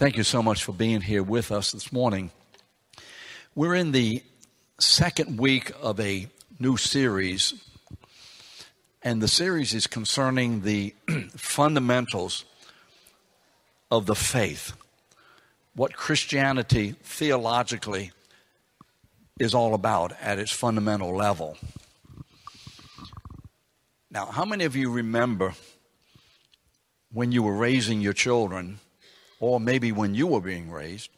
Thank you so much for being here with us this morning. We're in the second week of a new series, and the series is concerning the fundamentals of the faith, what Christianity theologically is all about at its fundamental level. Now, how many of you remember when you were raising your children? Or maybe when you were being raised,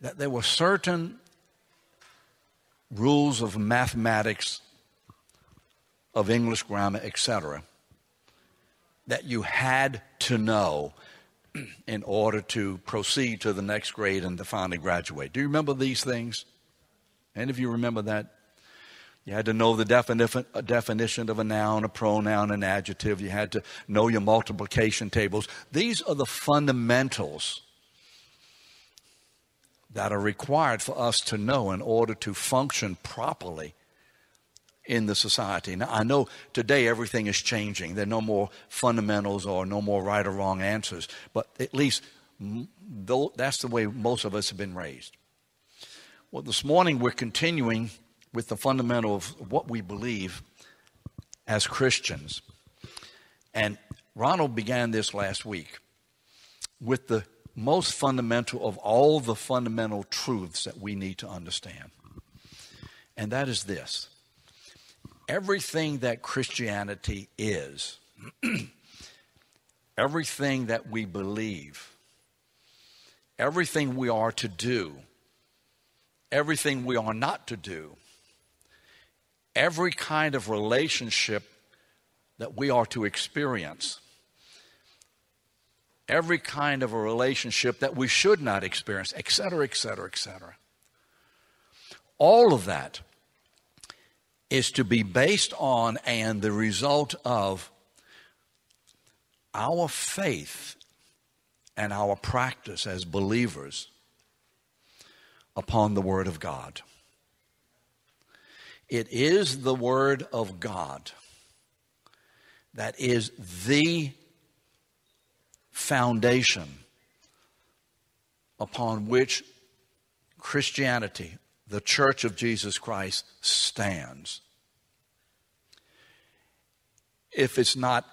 that there were certain rules of mathematics, of English grammar, etc., that you had to know in order to proceed to the next grade and to finally graduate. Do you remember these things? Any of you remember that? You had to know the uh, definition of a noun, a pronoun, an adjective. You had to know your multiplication tables. These are the fundamentals that are required for us to know in order to function properly in the society. Now, I know today everything is changing. There are no more fundamentals or no more right or wrong answers, but at least that's the way most of us have been raised. Well, this morning we're continuing with the fundamental of what we believe as Christians. And Ronald began this last week with the most fundamental of all the fundamental truths that we need to understand. And that is this everything that Christianity is, everything that we believe, everything we are to do, everything we are not to do, every kind of relationship that we are to experience, every kind of a relationship that we should not experience, etc., etc., etc. All of that is to be based on and the result of our faith and our practice as believers upon the Word of God. It is the Word of God that is the foundation upon which Christianity, the Church of Jesus Christ, stands. If it's not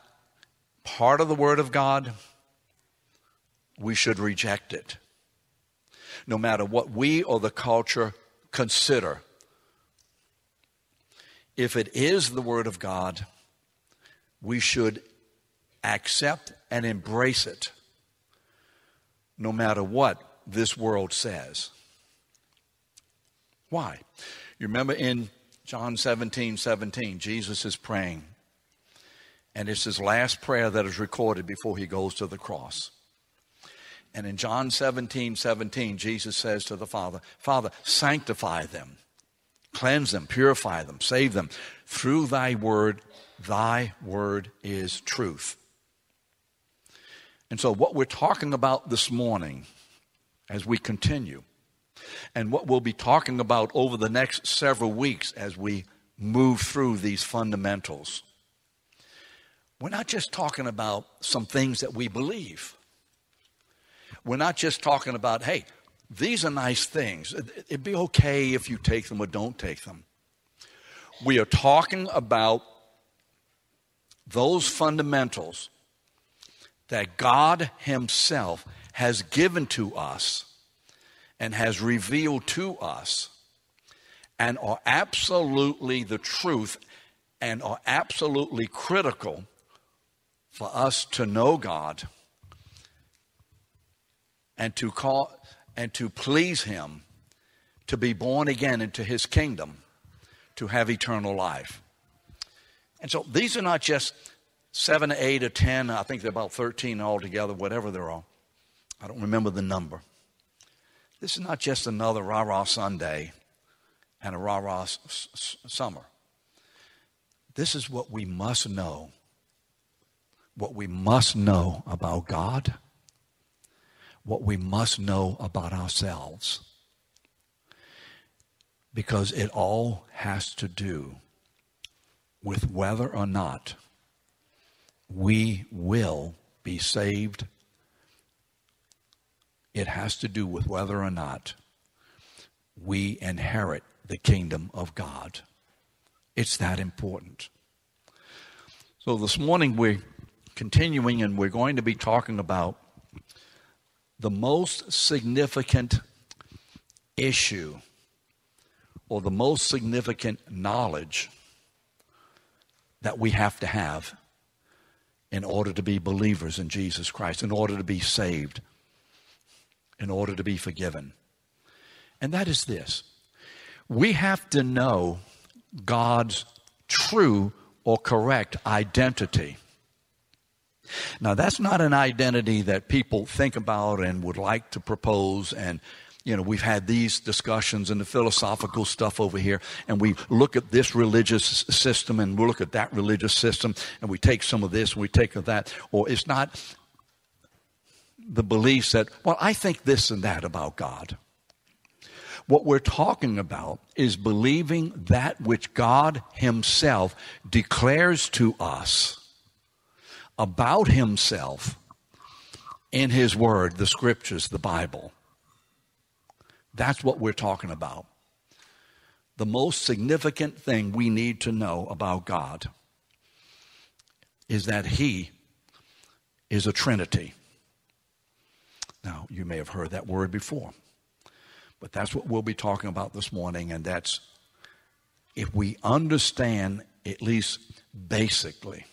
part of the Word of God, we should reject it, no matter what we or the culture consider if it is the Word of God, we should accept and embrace it no matter what this world says. Why? You remember in John 17 17, Jesus is praying, and it's his last prayer that is recorded before he goes to the cross. And in John 17 17, Jesus says to the Father, Father, sanctify them Cleanse them, purify them, save them through thy word. Thy word is truth. And so, what we're talking about this morning as we continue, and what we'll be talking about over the next several weeks as we move through these fundamentals, we're not just talking about some things that we believe. We're not just talking about, hey, these are nice things. It'd be okay if you take them or don't take them. We are talking about those fundamentals that God Himself has given to us and has revealed to us and are absolutely the truth and are absolutely critical for us to know God and to call and to please Him, to be born again into His kingdom, to have eternal life. And so these are not just seven, eight, or ten. I think they're about 13 altogether, whatever they're all. I don't remember the number. This is not just another rah rah Sunday and a rah rah s- s- summer. This is what we must know. What we must know about God what we must know about ourselves. Because it all has to do with whether or not we will be saved It has to do with whether or not we inherit the kingdom of God. It's that important. So this morning we're continuing and we're going to be talking about the most significant issue or the most significant knowledge that we have to have in order to be believers in Jesus Christ, in order to be saved, in order to be forgiven. And that is this we have to know God's true or correct identity. Now, that's not an identity that people think about and would like to propose and you know, we've had these discussions and the philosophical stuff over here, and we look at this religious system and we look at that religious system, and we take some of this and we take of that. Or it's not the beliefs that, well, I think this and that about God. What we're talking about is believing that which God Himself declares to us about Himself in His Word, the Scriptures, the Bible. That's what we're talking about. The most significant thing we need to know about God is that He is a Trinity. Now, you may have heard that word before, but that's what we'll be talking about this morning, and that's if we understand, at least basically,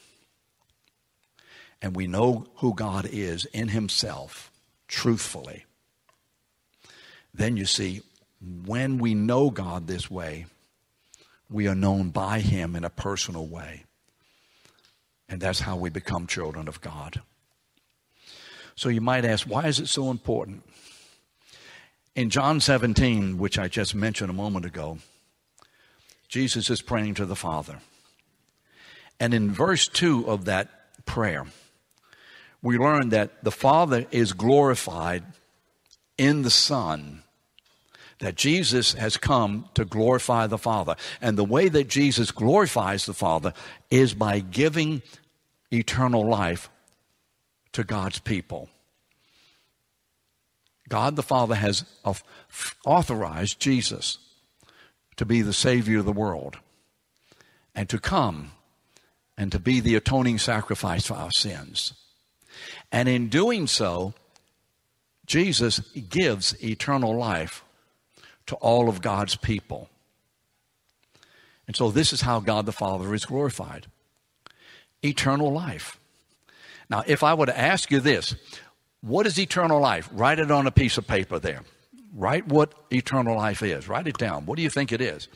and we know who God is in Himself, truthfully, then you see, when we know God this way, we are known by Him in a personal way. And that's how we become children of God. So you might ask, why is it so important? In John 17, which I just mentioned a moment ago, Jesus is praying to the Father. And in verse 2 of that prayer, we learn that the Father is glorified in the Son that Jesus has come to glorify the Father. And the way that Jesus glorifies the Father is by giving eternal life to God's people. God the Father has authorized Jesus to be the Savior of the world and to come and to be the atoning sacrifice for our sins. And in doing so, Jesus gives eternal life to all of God's people. And so this is how God the Father is glorified eternal life. Now, if I were to ask you this, what is eternal life? Write it on a piece of paper there. Write what eternal life is. Write it down. What do you think it is?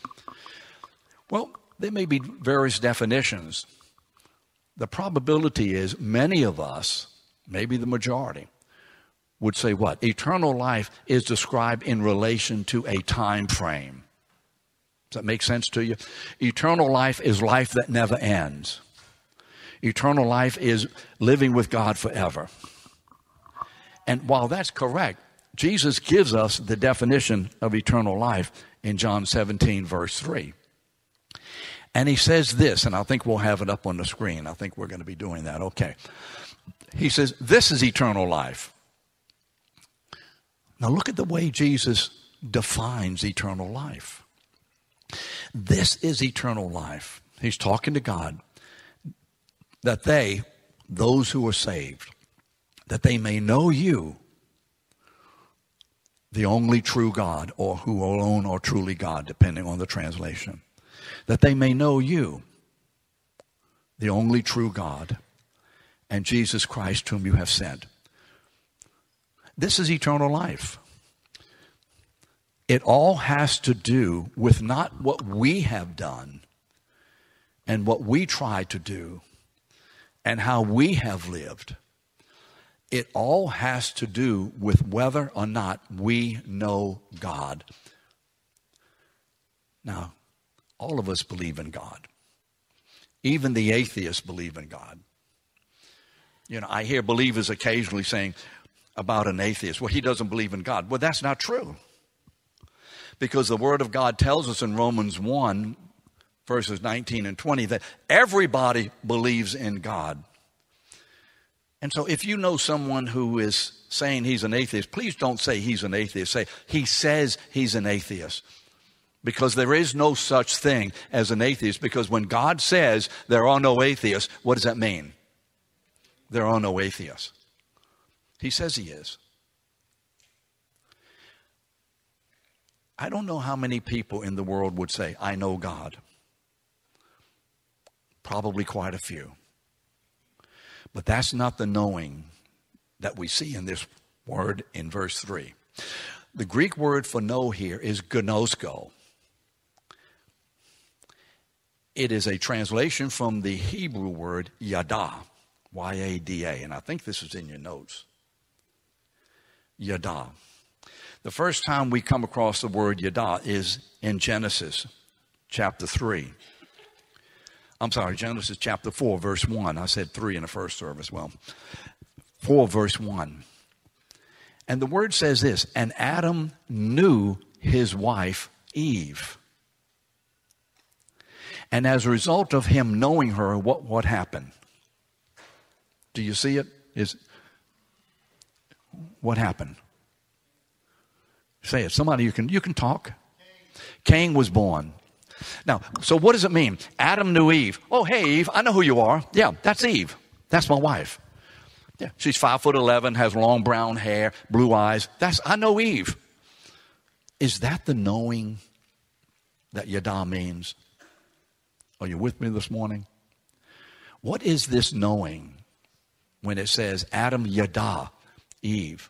Well, there may be various definitions. The probability is many of us, maybe the majority, would say what? Eternal life is described in relation to a time frame. Does that make sense to you? Eternal life is life that never ends. Eternal life is living with God forever. And while that's correct, Jesus gives us the definition of eternal life in John 17, verse 3. And he says this, and I think we'll have it up on the screen. I think we're going to be doing that. Okay. He says, This is eternal life now, look at the way Jesus defines eternal life. This is eternal life. He's talking to God that they, those who are saved, that they may know you, the only true God, or who alone are truly God, depending on the translation. That they may know you, the only true God, and Jesus Christ, whom you have sent. This is eternal life. It all has to do with not what we have done and what we try to do and how we have lived. It all has to do with whether or not we know God. Now, all of us believe in God. Even the atheists believe in God. You know, I hear believers occasionally saying, about an atheist. Well, he doesn't believe in God. Well, that's not true. Because the Word of God tells us in Romans 1, verses 19 and 20, that everybody believes in God. And so if you know someone who is saying he's an atheist, please don't say he's an atheist. Say he says he's an atheist. Because there is no such thing as an atheist. Because when God says there are no atheists, what does that mean? There are no atheists. He says he is. I don't know how many people in the world would say, I know God. Probably quite a few. But that's not the knowing that we see in this word in verse 3. The Greek word for know here is gnosko. It is a translation from the Hebrew word yada, Y A D A, and I think this is in your notes. Yada. The first time we come across the word yada is in Genesis chapter 3. I'm sorry, Genesis chapter 4, verse 1. I said 3 in the first service. Well, 4, verse 1. And the word says this And Adam knew his wife Eve. And as a result of him knowing her, what, what happened? Do you see it? Is what happened? Say it. Somebody you can you can talk. Cain was born. Now, so what does it mean? Adam knew Eve. Oh, hey, Eve, I know who you are. Yeah, that's Eve. That's my wife. Yeah, she's five foot eleven, has long brown hair, blue eyes. That's I know Eve. Is that the knowing that Yada means? Are you with me this morning? What is this knowing when it says Adam Yada, Eve?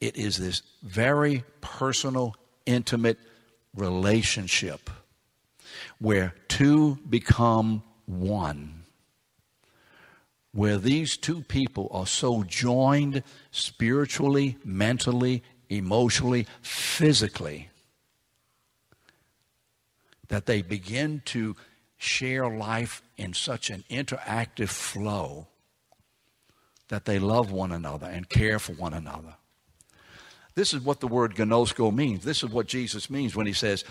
It is this very personal, intimate relationship where two become one. Where these two people are so joined spiritually, mentally, emotionally, physically, that they begin to share life in such an interactive flow that they love one another and care for one another. This is what the word gnosko means. This is what Jesus means when he says,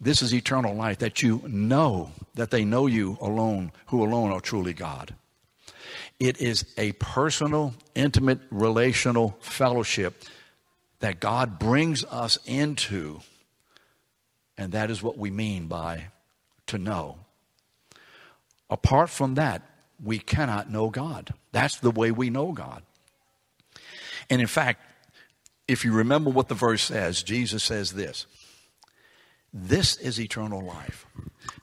this is eternal life, that you know that they know you alone, who alone are truly God. It is a personal, intimate, relational fellowship that God brings us into. And that is what we mean by to know. Apart from that, we cannot know God. That's the way we know God. And in fact, if you remember what the verse says, Jesus says this this is eternal life,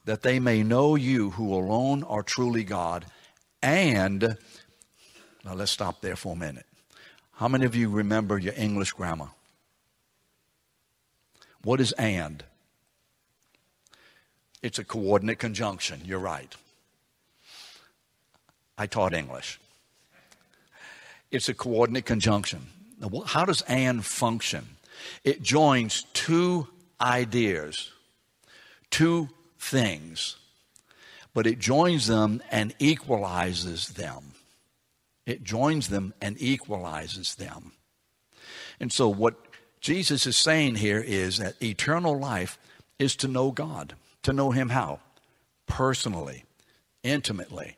that they may know you who alone are truly God. And, now let's stop there for a minute. How many of you remember your English grammar? What is and? It's a coordinate conjunction. You're right. I taught English. It's a coordinate conjunction. How does and function? It joins two ideas, two things, but it joins them and equalizes them. It joins them and equalizes them. And so, what Jesus is saying here is that eternal life is to know God. To know Him how? Personally, intimately.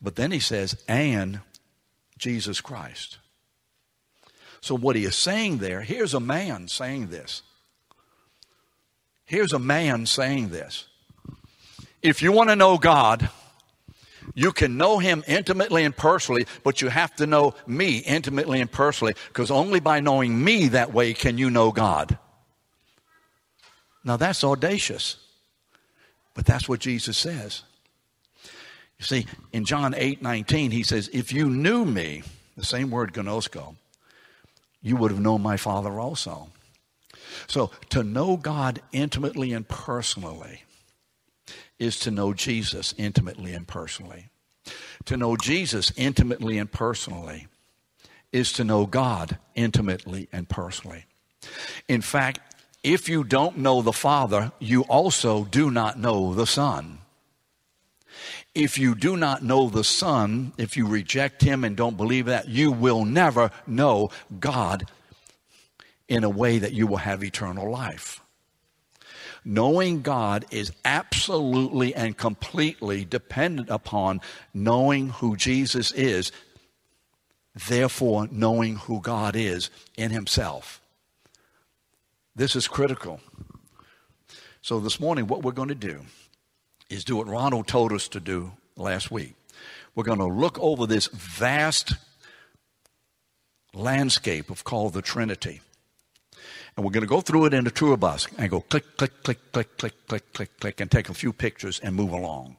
But then he says, and Jesus Christ. So, what he is saying there, here's a man saying this. Here's a man saying this. If you want to know God, you can know him intimately and personally, but you have to know me intimately and personally, because only by knowing me that way can you know God. Now that's audacious, but that's what Jesus says. You see, in John 8 19, he says, If you knew me, the same word gnosko, you would have known my Father also. So to know God intimately and personally is to know Jesus intimately and personally. To know Jesus intimately and personally is to know God intimately and personally. In fact, if you don't know the Father, you also do not know the Son. If you do not know the Son, if you reject Him and don't believe that, you will never know God in a way that you will have eternal life. Knowing God is absolutely and completely dependent upon knowing who Jesus is. therefore knowing who God is in Himself. This is critical. So, this morning, what we're going to do is do what Ronald told us to do last week. We're going to look over this vast landscape of called the Trinity. And we're going to go through it in a tour bus and go click, click, click, click, click, click, click, click, and take a few pictures and move along.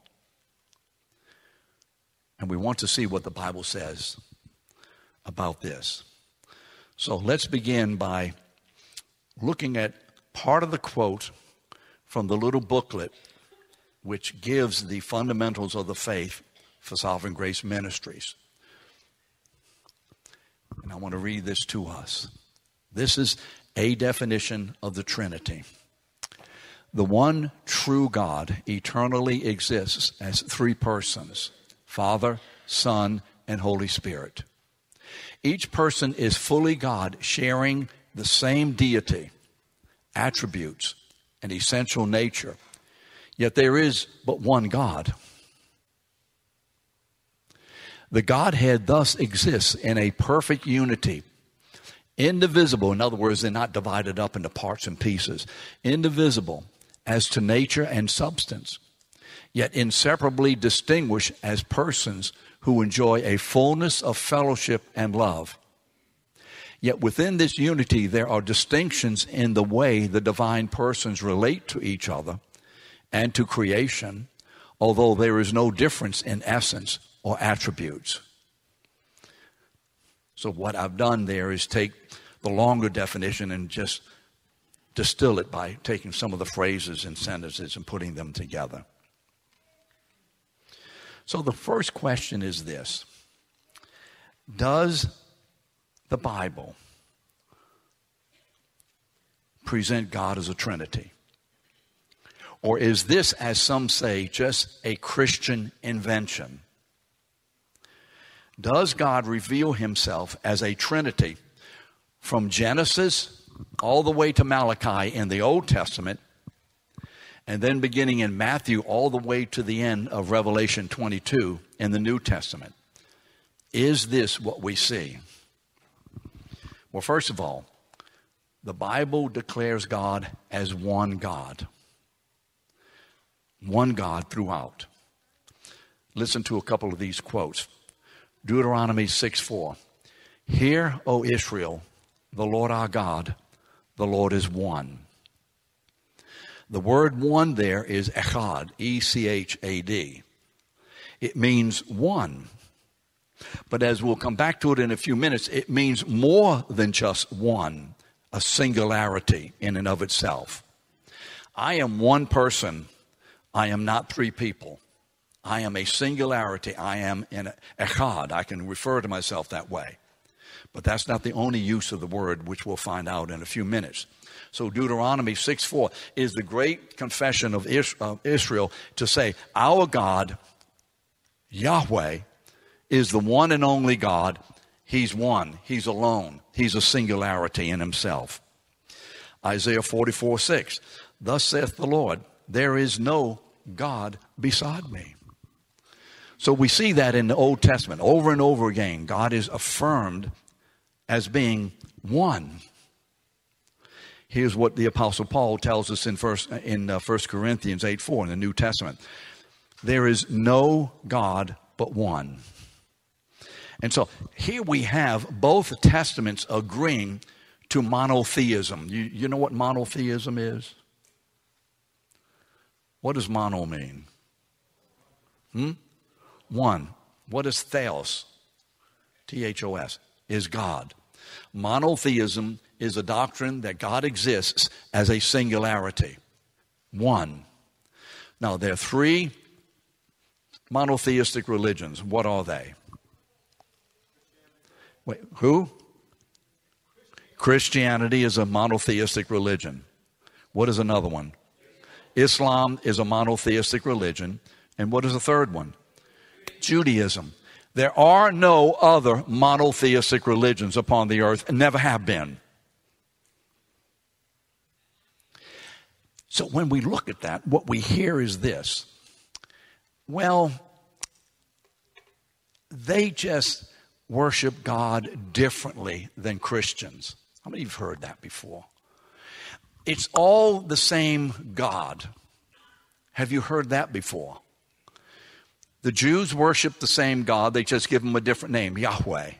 And we want to see what the Bible says about this. So let's begin by looking at part of the quote from the little booklet which gives the fundamentals of the faith for Sovereign Grace Ministries. And I want to read this to us. This is a definition of the Trinity. The one true God eternally exists as three persons Father, Son, and Holy Spirit. Each person is fully God, sharing the same deity, attributes, and essential nature. Yet there is but one God. The Godhead thus exists in a perfect unity, indivisible. In other words, they're not divided up into parts and pieces, indivisible as to nature and substance yet inseparably distinguished as persons who enjoy a fullness of fellowship and love. Yet within this unity, there are distinctions in the way the divine persons relate to each other and to creation, although there is no difference in essence or attributes. So, what I've done there is take the longer definition and just distill it by taking some of the phrases and sentences and putting them together. So the first question is this Does the Bible present God as a Trinity? Or is this, as some say, just a Christian invention? Does God reveal himself as a Trinity from Genesis all the way to Malachi in the Old Testament and then beginning in Matthew all the way to the end of Revelation 22 in the New Testament. Is this what we see? Well, first of all, the Bible declares God as one God. One God throughout. Listen to a couple of these quotes. Deuteronomy 6 4. Hear, O Israel, the Lord our God, the Lord is one. The word one there is echad, E C H A D. It means one. But as we'll come back to it in a few minutes, it means more than just one, a singularity in and of itself. I am one person. I am not three people. I am a singularity. I am an echad. I can refer to myself that way. But that's not the only use of the word, which we'll find out in a few minutes. So Deuteronomy 6 4 is the great confession of Israel to say, Our God, Yahweh, is the one and only God. He's one, He's alone, He's a singularity in Himself. Isaiah 44 6 Thus saith the Lord, There is no God beside me. So we see that in the Old Testament over and over again. God is affirmed as being one. Here's what the Apostle Paul tells us in First, in, uh, 1 Corinthians 8 4 in the New Testament. There is no God but one. And so here we have both testaments agreeing to monotheism. You, you know what monotheism is? What does mono mean? Hmm? One. What is theos? T H O S. Is God. Monotheism is a doctrine that God exists as a singularity. One. Now, there are three monotheistic religions. What are they? Wait, who? Christianity is a monotheistic religion. What is another one? Islam is a monotheistic religion. And what is the third one? Judaism. There are no other monotheistic religions upon the earth, and never have been. So when we look at that, what we hear is this well, they just worship God differently than Christians. How many of you have heard that before? It's all the same God. Have you heard that before? The Jews worship the same God, they just give him a different name, Yahweh.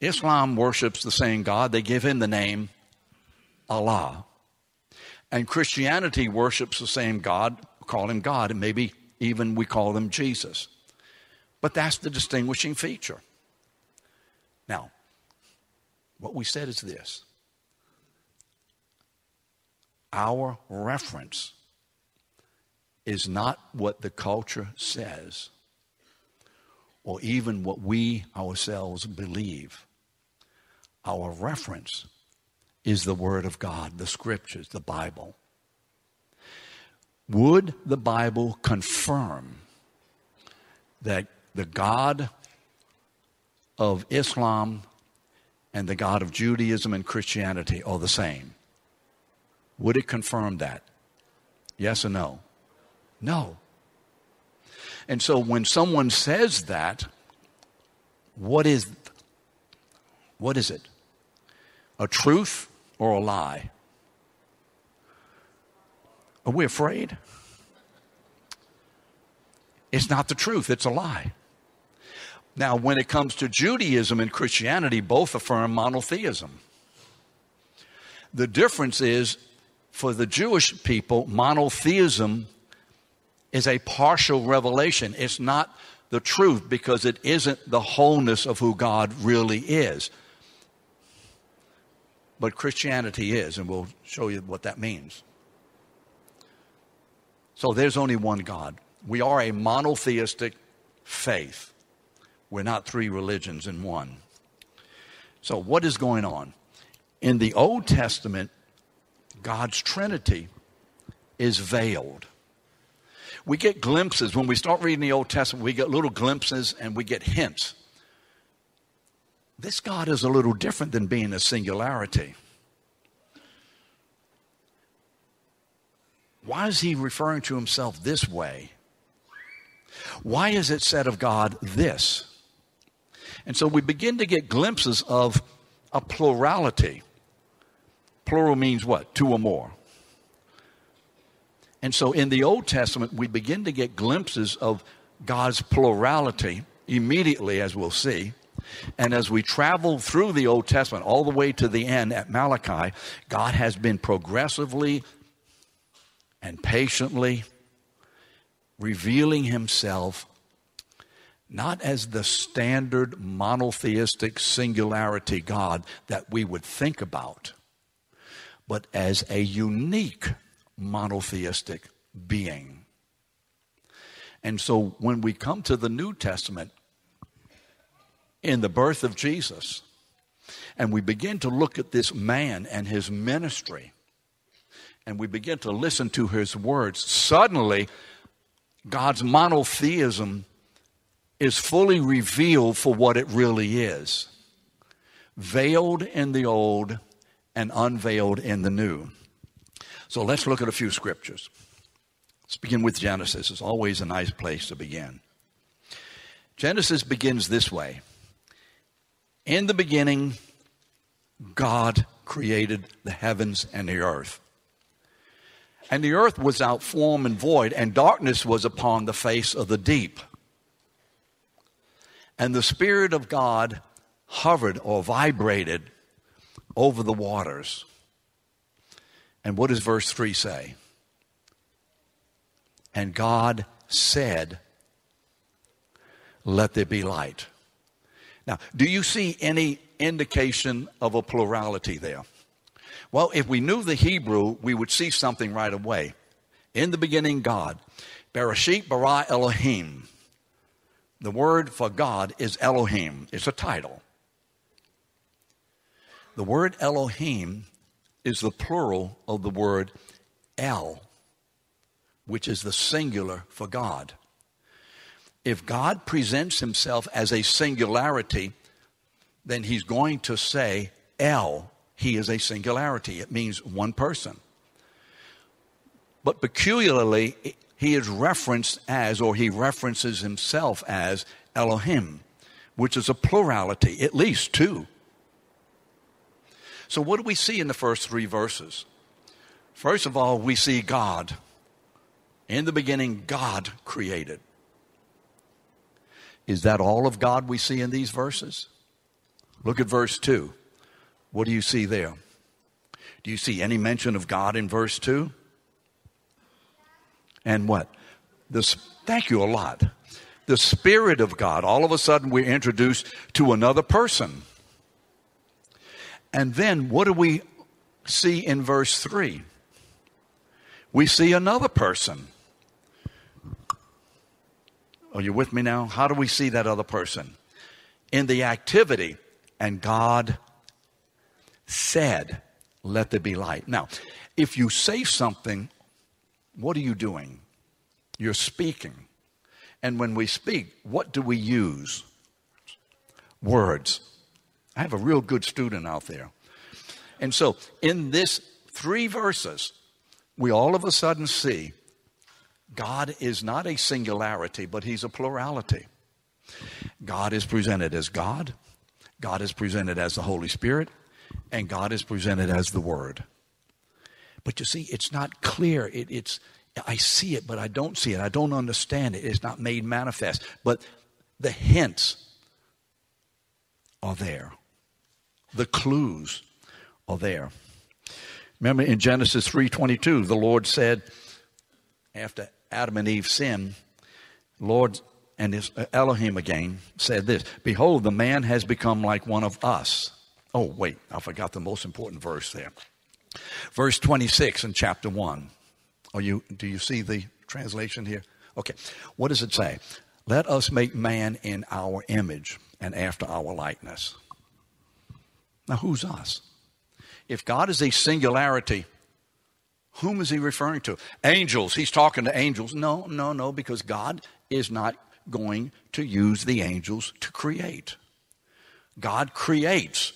Islam worships the same God, they give him the name Allah. And Christianity worships the same God, call him God, and maybe even we call him Jesus. But that's the distinguishing feature. Now, what we said is this our reference is not what the culture says or even what we ourselves believe. Our reference is the Word of God, the Scriptures, the Bible. Would the Bible confirm that the God of Islam and the God of Judaism and Christianity are the same? Would it confirm that? Yes or no? No. And so when someone says that, what is what is it? A truth or a lie? Are we afraid? It's not the truth, it's a lie. Now, when it comes to Judaism and Christianity, both affirm monotheism. The difference is for the Jewish people, monotheism is a partial revelation. It's not the truth because it isn't the wholeness of who God really is. But Christianity is, and we'll show you what that means. So there's only one God. We are a monotheistic faith. We're not three religions in one. So, what is going on? In the Old Testament, God's Trinity is veiled. We get glimpses. When we start reading the Old Testament, we get little glimpses and we get hints. This God is a little different than being a singularity. Why is he referring to himself this way? Why is it said of God this? And so we begin to get glimpses of a plurality. Plural means what? Two or more. And so in the Old Testament, we begin to get glimpses of God's plurality immediately, as we'll see. And as we travel through the Old Testament, all the way to the end at Malachi, God has been progressively and patiently revealing himself not as the standard monotheistic singularity God that we would think about, but as a unique monotheistic being. And so when we come to the New Testament, in the birth of Jesus, and we begin to look at this man and his ministry, and we begin to listen to his words, suddenly God's monotheism is fully revealed for what it really is veiled in the old and unveiled in the new. So let's look at a few scriptures. Let's begin with Genesis. It's always a nice place to begin. Genesis begins this way In the beginning, God created the heavens and the earth. And the earth was out form and void, and darkness was upon the face of the deep. And the Spirit of God hovered or vibrated over the waters. And what does verse 3 say? And God said, Let there be light. Now, do you see any indication of a plurality there? Well, if we knew the Hebrew, we would see something right away. In the beginning, God. Bereshit bara Elohim. The word for God is Elohim. It's a title. The word Elohim is the plural of the word El, which is the singular for God. If God presents himself as a singularity, then he's going to say El. He is a singularity. It means one person. But peculiarly, he is referenced as, or he references himself as Elohim, which is a plurality, at least two. So, what do we see in the first three verses? First of all, we see God. In the beginning, God created. Is that all of God we see in these verses? Look at verse 2. What do you see there? Do you see any mention of God in verse 2? And what? This, thank you a lot. The Spirit of God. All of a sudden, we're introduced to another person. And then, what do we see in verse 3? We see another person. Are you with me now? How do we see that other person? In the activity, and God said, Let there be light. Now, if you say something, what are you doing? You're speaking. And when we speak, what do we use? Words. I have a real good student out there. And so, in this three verses, we all of a sudden see God is not a singularity, but He's a plurality. God is presented as God, God is presented as the Holy Spirit, and God is presented as the Word. But you see, it's not clear. It, it's I see it, but I don't see it. I don't understand it. It's not made manifest. But the hints are there. The clues are there. Remember in Genesis 3:22, the Lord said after Adam and Eve sinned, Lord and his uh, Elohim again said this Behold, the man has become like one of us. Oh, wait, I forgot the most important verse there. Verse 26 in chapter 1. Are you, do you see the translation here? Okay. What does it say? Let us make man in our image and after our likeness. Now, who's us? If God is a singularity, whom is he referring to? Angels. He's talking to angels. No, no, no, because God is not going to use the angels to create. God creates.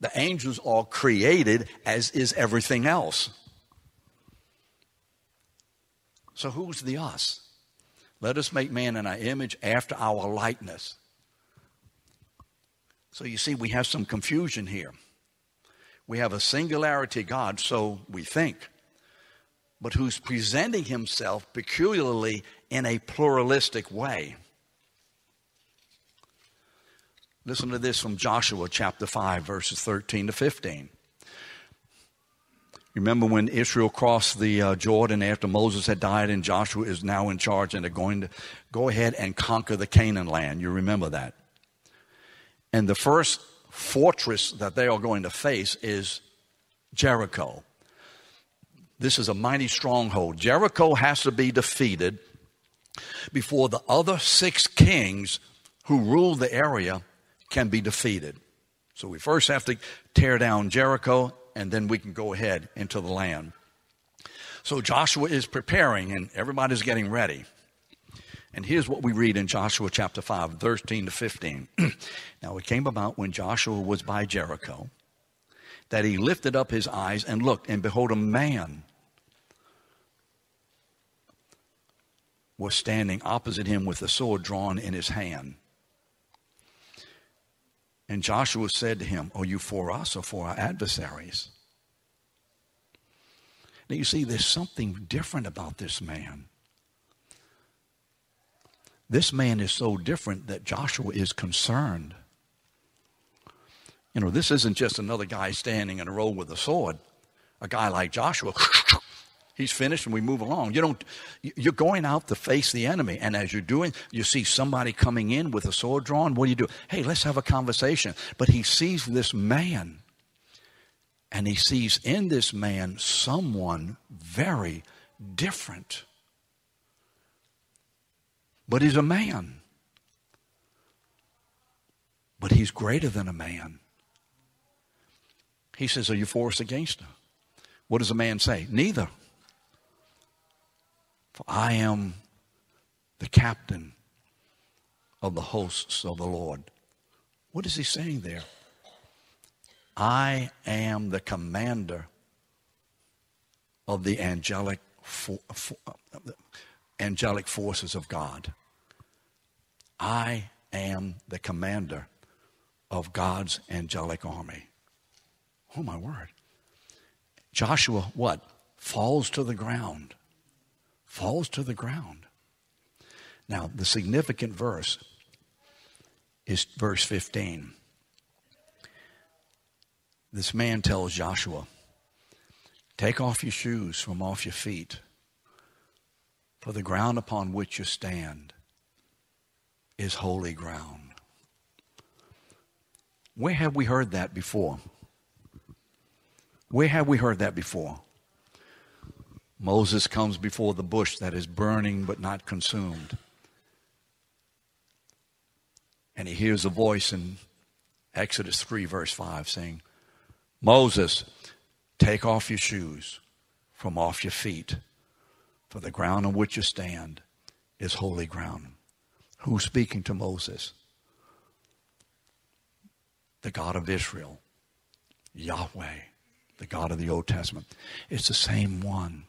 The angels are created, as is everything else. So who's the us? Let us make man in our image after our likeness. So you see, we have some confusion here. We have a singularity God, so we think but who's presenting himself peculiarly in a pluralistic way. Listen to this from Joshua chapter 5, verses 13 to 15. Remember when Israel crossed the uh, Jordan after Moses had died and Joshua is now in charge and they're going to go ahead and conquer the Canaan land. You remember that. And the first fortress that they are going to face is Jericho. This is a mighty stronghold. Jericho has to be defeated before the other six kings who rule the area can be defeated. So we first have to tear down Jericho and then we can go ahead into the land. So Joshua is preparing and everybody's getting ready. And here's what we read in Joshua chapter 5, 13 to 15. now it came about when Joshua was by Jericho that he lifted up his eyes and looked, and behold, a man was standing opposite him with a sword drawn in his hand. And Joshua said to him, Are you for us or for our adversaries? Now you see, there's something different about this man. This man is so different that Joshua is concerned. You know, this isn't just another guy standing in a row with a sword. A guy like Joshua He's finished and we move along. You don't, you're going out to face the enemy. And as you're doing, you see somebody coming in with a sword drawn. What do you do? Hey, let's have a conversation. But he sees this man and he sees in this man someone very different. But he's a man. But he's greater than a man. He says, Are you for us against him? What does a man say? Neither. For I am the captain of the hosts of the Lord. What is he saying there? I am the commander of the angelic, for, for, angelic forces of God. I am the commander of God's angelic army. Oh, my word. Joshua, what? Falls to the ground. Falls to the ground. Now, the significant verse is verse 15. This man tells Joshua, Take off your shoes from off your feet, for the ground upon which you stand is holy ground. Where have we heard that before? Where have we heard that before? Moses comes before the bush that is burning but not consumed. And he hears a voice in Exodus 3, verse 5, saying, Moses, take off your shoes from off your feet, for the ground on which you stand is holy ground. Who's speaking to Moses? The God of Israel, Yahweh, the God of the Old Testament. It's the same one.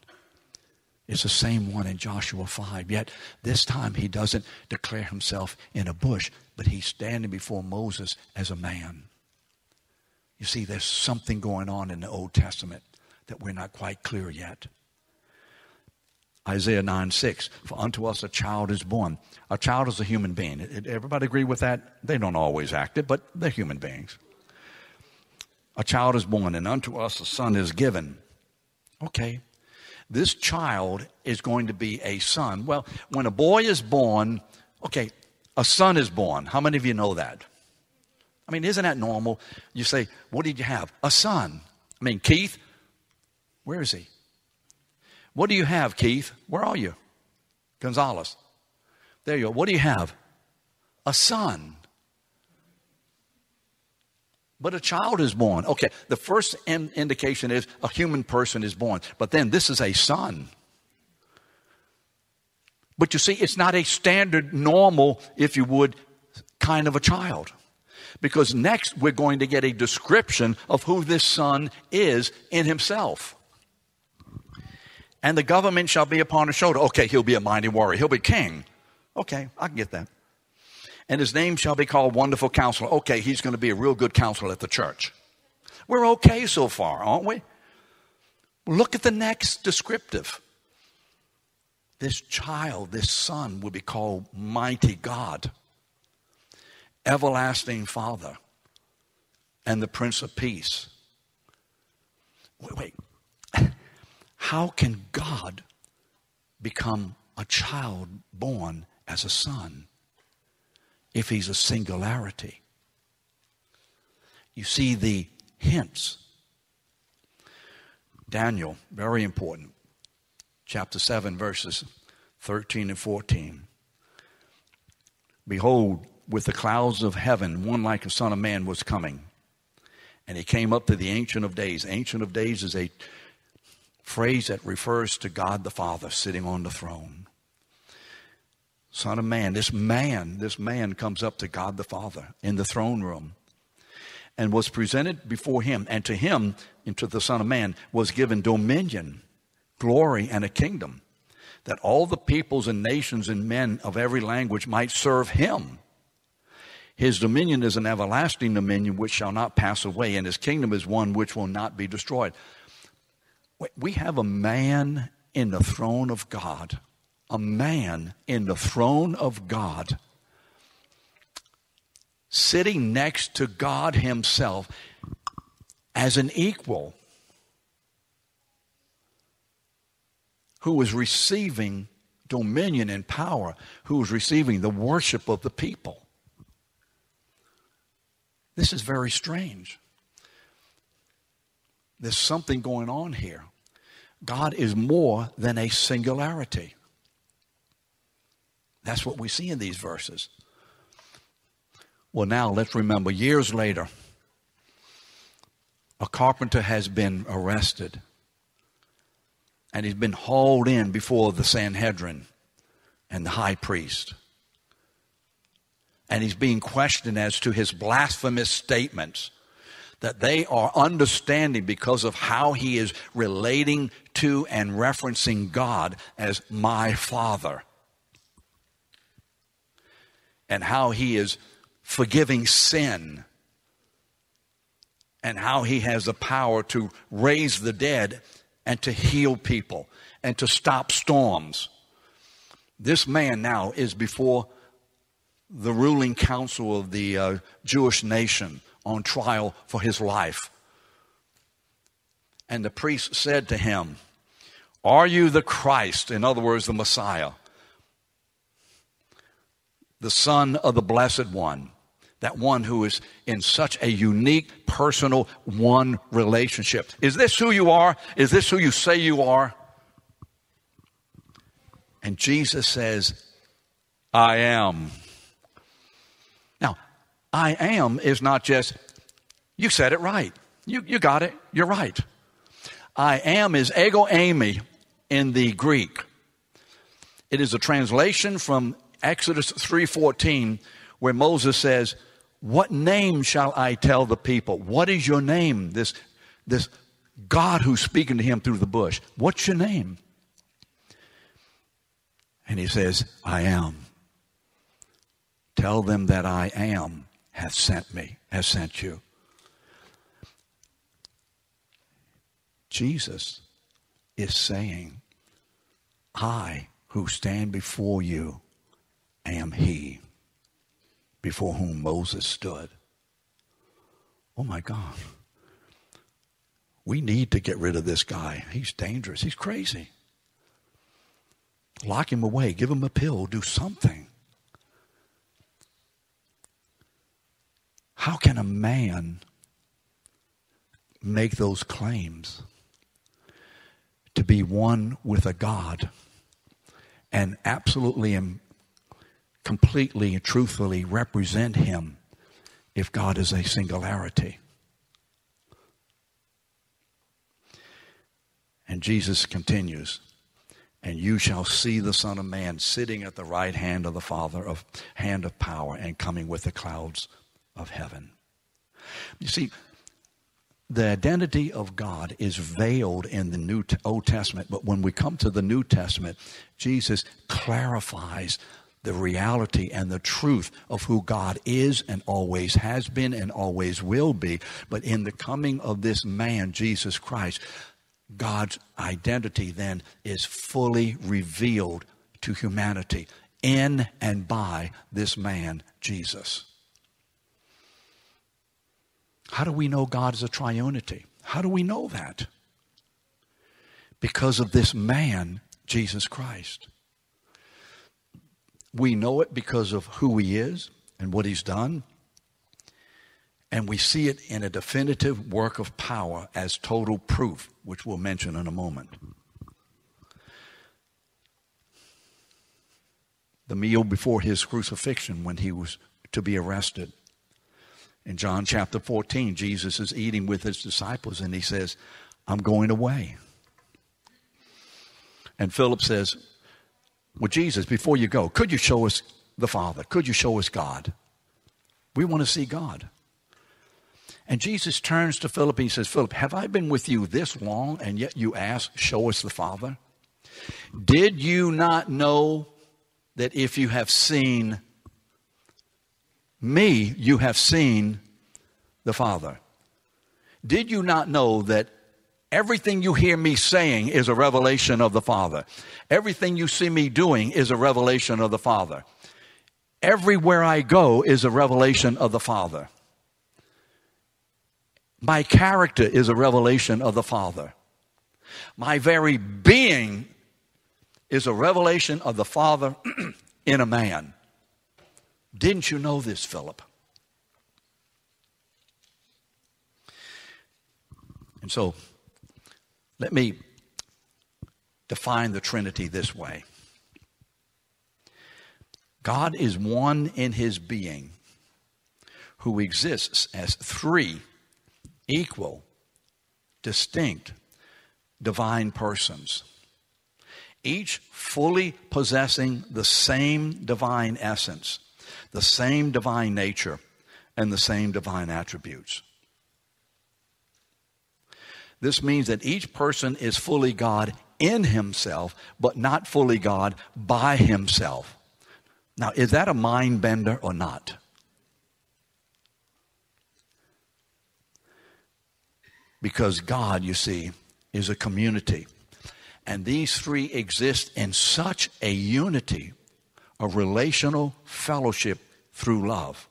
It's the same one in Joshua 5. Yet this time he doesn't declare himself in a bush, but he's standing before Moses as a man. You see, there's something going on in the Old Testament that we're not quite clear yet. Isaiah 9 6, for unto us a child is born. A child is a human being. Everybody agree with that? They don't always act it, but they're human beings. A child is born, and unto us a son is given. Okay, this child is going to be a son. Well, when a boy is born, okay, a son is born. How many of you know that? I mean, isn't that normal? You say, What did you have? A son. I mean, Keith, where is he? What do you have, Keith? Where are you? Gonzalez. There you go. What do you have? A son. But a child is born. Okay, the first in- indication is a human person is born. But then this is a son. But you see, it's not a standard, normal, if you would, kind of a child. Because next we're going to get a description of who this son is in himself. And the government shall be upon his shoulder. Okay, he'll be a mighty warrior. He'll be king. Okay, I can get that and his name shall be called Wonderful Counselor. Okay, he's going to be a real good counselor at the church. We're okay so far, aren't we? Look at the next descriptive. This child, this son, will be called Mighty God, Everlasting Father, and the Prince of Peace. Wait, wait. How can God become a child born as a son? if he's a singularity. You see the hints. Daniel, very important. Chapter 7, verses 13 and 14. Behold, with the clouds of heaven, one like a son of man was coming. And he came up to the Ancient of Days. Ancient of Days is a phrase that refers to God the Father sitting on the throne. Son of Man, this man, this man comes up to God the Father in the throne room and was presented before him. And to him, into the Son of Man, was given dominion, glory, and a kingdom, that all the peoples and nations and men of every language might serve him. His dominion is an everlasting dominion which shall not pass away, and his kingdom is one which will not be destroyed. We have a man in the throne of God a man in the throne of God, sitting next to God Himself as an equal, who was receiving dominion and power, who was receiving the worship of the people. This is very strange. There's something going on here. God is more than a singularity. That's what we see in these verses. Well, now let's remember years later, a carpenter has been arrested and he's been hauled in before the Sanhedrin and the high priest. And he's being questioned as to his blasphemous statements that they are understanding because of how he is relating to and referencing God as my Father. and how he is forgiving sin and how he has the power to raise the dead and to heal people and to stop storms. This man now is before the ruling council of the uh, Jewish nation on trial for his life. And the priest said to him, Are you the Christ? In other words, the Messiah, the Son of the Blessed One, that one who is in such a unique, personal, one relationship. Is this who you are? Is this who you say you are? And Jesus says, I am. I am is not just, you said it right. You, you got it. You're right. I am is ego eimi in the Greek. It is a translation from Exodus 3:14 where Moses says, "What name shall I tell the people? What is your name?" This this God who's speaking to him through the bush. What's your name? And he says, I am. Tell them that I am hath sent me, has sent you. Jesus is saying, I who stand before you am he before whom Moses stood. Oh my God. We need to get rid of this guy. He's dangerous. He's crazy. Lock him away. Give him a pill. Do something. How can a man make those claims to be one with a God and absolutely and completely and truthfully represent Him if God is a singularity? And Jesus continues and you shall see the Son of Man sitting at the right hand of the Father of hand of power and coming with the clouds of heaven. You see, the identity of God is veiled in the New Old Testament, but when we come to the New Testament, Jesus clarifies the reality and the truth of who God is and always has been and always will be. But in the coming of this man, Jesus Christ, God's identity then is fully revealed to humanity in and by this man, Jesus. How do we know God is a triunity? How do we know that? Because of this man, Jesus Christ. We know it because of who he is and what he's done. And we see it in a definitive work of power as total proof, which we'll mention in a moment. The meal before his crucifixion, when he was to be arrested. In John chapter 14, Jesus is eating with his disciples and he says, I'm going away. And Philip says, Well, Jesus, before you go, could you show us the Father? Could you show us God? We want to see God. And Jesus turns to Philip and he says, Philip, have I been with you this long and yet you ask, show us the Father? Did you not know that if you have seen me, you have seen the Father? Did you not know that everything you hear me saying is a revelation of the Father? Everything you see me doing is a revelation of the Father. Everywhere I go is a revelation of the Father. My character is a revelation of the Father. My very being is a revelation of the Father in a man. Didn't you know this, Philip? And so, let me define the Trinity this way God is one in his being who exists as three equal, distinct, divine persons, each fully possessing the same divine essence, the same divine nature, and the same divine attributes. This means that each person is fully God in himself, but not fully God by himself. Now, is that a mind bender or not? Because God, you see, is a community. And these three exist in such a unity, a relational fellowship through love,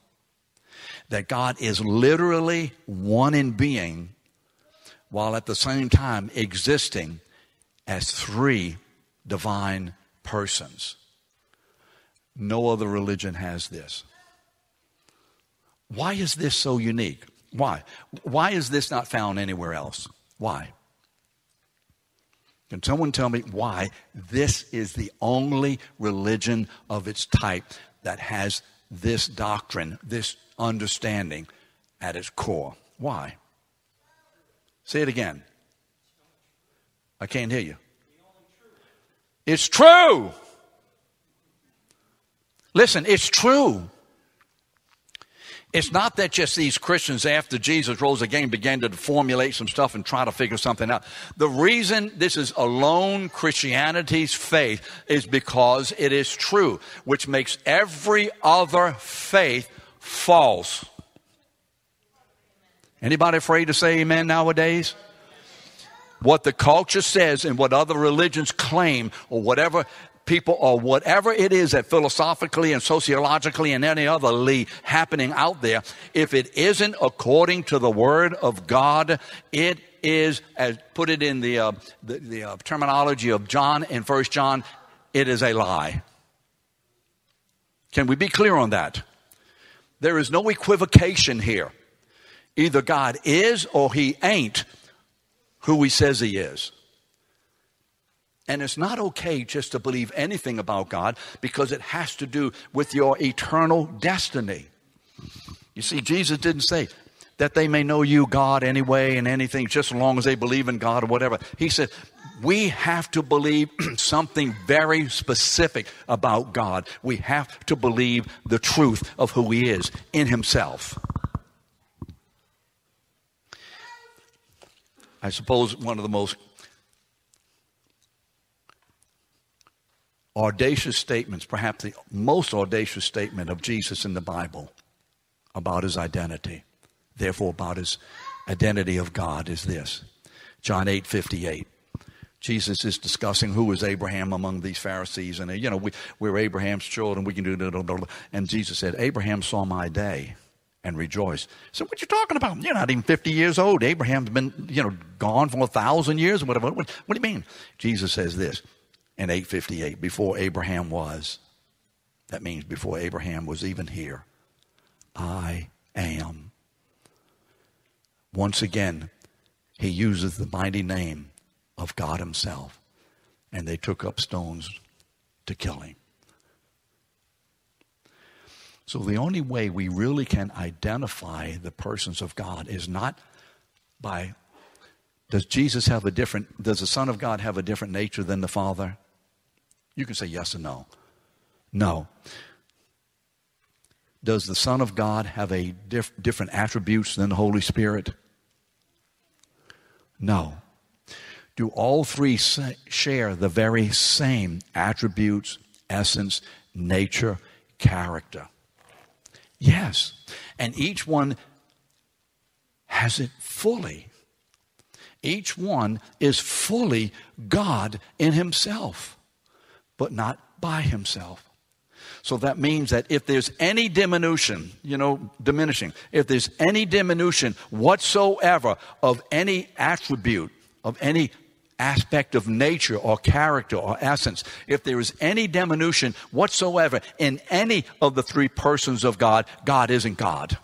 that God is literally one in being while at the same time existing as three divine persons. No other religion has this. Why is this so unique? Why? Why is this not found anywhere else? Why? Can someone tell me why this is the only religion of its type that has this doctrine, this understanding at its core? Why? Say it again. I can't hear you. It's true. Listen, it's true. It's not that just these Christians, after Jesus rose again, began to formulate some stuff and try to figure something out. The reason this is alone Christianity's faith is because it is true, which makes every other faith false. Anybody afraid to say amen nowadays? What the culture says and what other religions claim or whatever people or whatever it is that philosophically and sociologically and any otherly happening out there, if it isn't according to the word of God, it is, as put it in the, uh, the, the uh, terminology of John in First John, it is a lie. Can we be clear on that? There is no equivocation here. Either God is or he ain't who he says he is. And it's not okay just to believe anything about God because it has to do with your eternal destiny. You see, Jesus didn't say that they may know you, God, anyway, and anything, just as long as they believe in God or whatever. He said, we have to believe something very specific about God. We have to believe the truth of who He is in Himself. I suppose one of the most audacious statements, perhaps the most audacious statement of Jesus in the Bible about his identity, therefore about his identity of God is this. John 8 58. Jesus is discussing who is Abraham among these Pharisees, and you know we, we're Abraham's children. We can do that. And Jesus said, "Abraham saw my day and rejoiced." So what you talking about? You're not even fifty years old. Abraham's been you know gone for a thousand years. Whatever. What, what do you mean? Jesus says this: in 858, before Abraham was. That means before Abraham was even here. I am. Once again, he uses the mighty name of God Himself, and they took up stones to kill him. So, the only way we really can identify the persons of God is not by does Jesus have a different, does the Son of God have a different nature than the Father? You can say yes or no. No. Does the Son of God have a diff- different attributes than the Holy Spirit? No. Do all three say, share the very same attributes, essence, nature, character? Yes. And each one has it fully. Each one is fully God in himself but not by himself. So that means that if there's any diminution, you know, diminishing, if there's any diminution whatsoever of any attribute, of any aspect of nature or character or essence, if there is any diminution whatsoever in any of the three persons of God, God isn't God.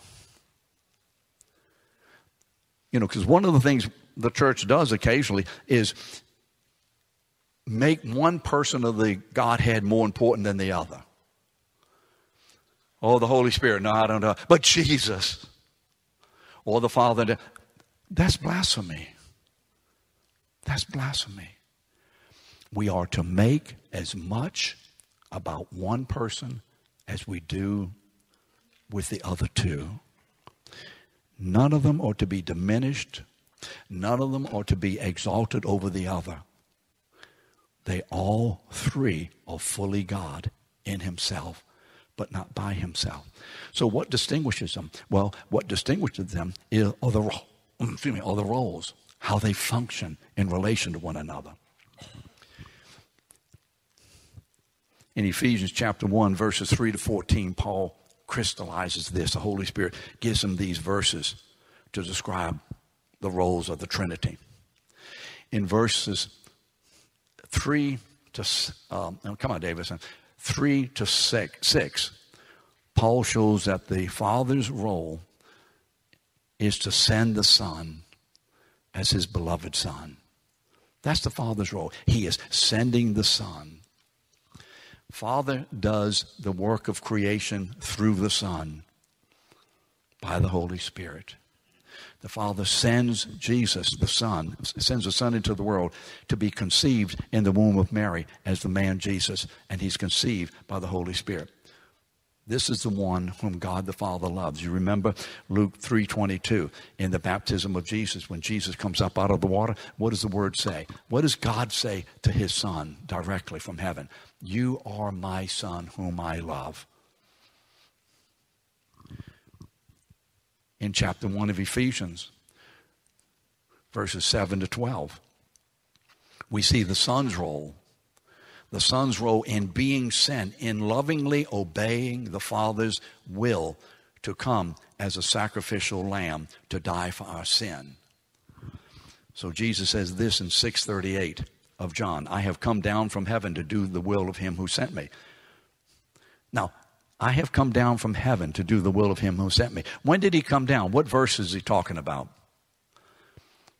You know, because one of the things the church does occasionally is make one person of the Godhead more important than the other. Oh, the Holy Spirit. No, I don't know. But Jesus. Or the Father. That's blasphemy. That's blasphemy. We are to make as much about one person as we do with the other two. None of them are to be diminished. None of them are to be exalted over the other. They all three are fully God in Himself, but not by himself. So what distinguishes them? Well, what distinguishes them is, are, the, mm, excuse me, are the roles, how they function in relation to one another. In Ephesians chapter 1, verses 3 to 14, Paul crystallizes this. The Holy Spirit gives him these verses to describe the roles of the Trinity. In verses 3 to, um, come on, Davidson, 3 to 6, 6, Paul shows that the Father's role is to send the Son as his beloved Son. That's the Father's role. He is sending the Son. Father does the work of creation through the Son by the Holy Spirit. The Father sends Jesus, the Son, sends the Son into the world to be conceived in the womb of Mary as the man Jesus, and he's conceived by the Holy Spirit. This is the one whom God the Father loves. You remember Luke 3:22 in the baptism of Jesus when Jesus comes up out of the water, what does the word say? What does God say to his son directly from heaven? You are my son whom I love. In chapter 1 of Ephesians verses 7 to 12, we see the son's role the Son's role in being sent, in lovingly obeying the Father's will to come as a sacrificial lamb to die for our sin. So Jesus says this in 638 of John I have come down from heaven to do the will of him who sent me. Now, I have come down from heaven to do the will of him who sent me. When did he come down? What verse is he talking about?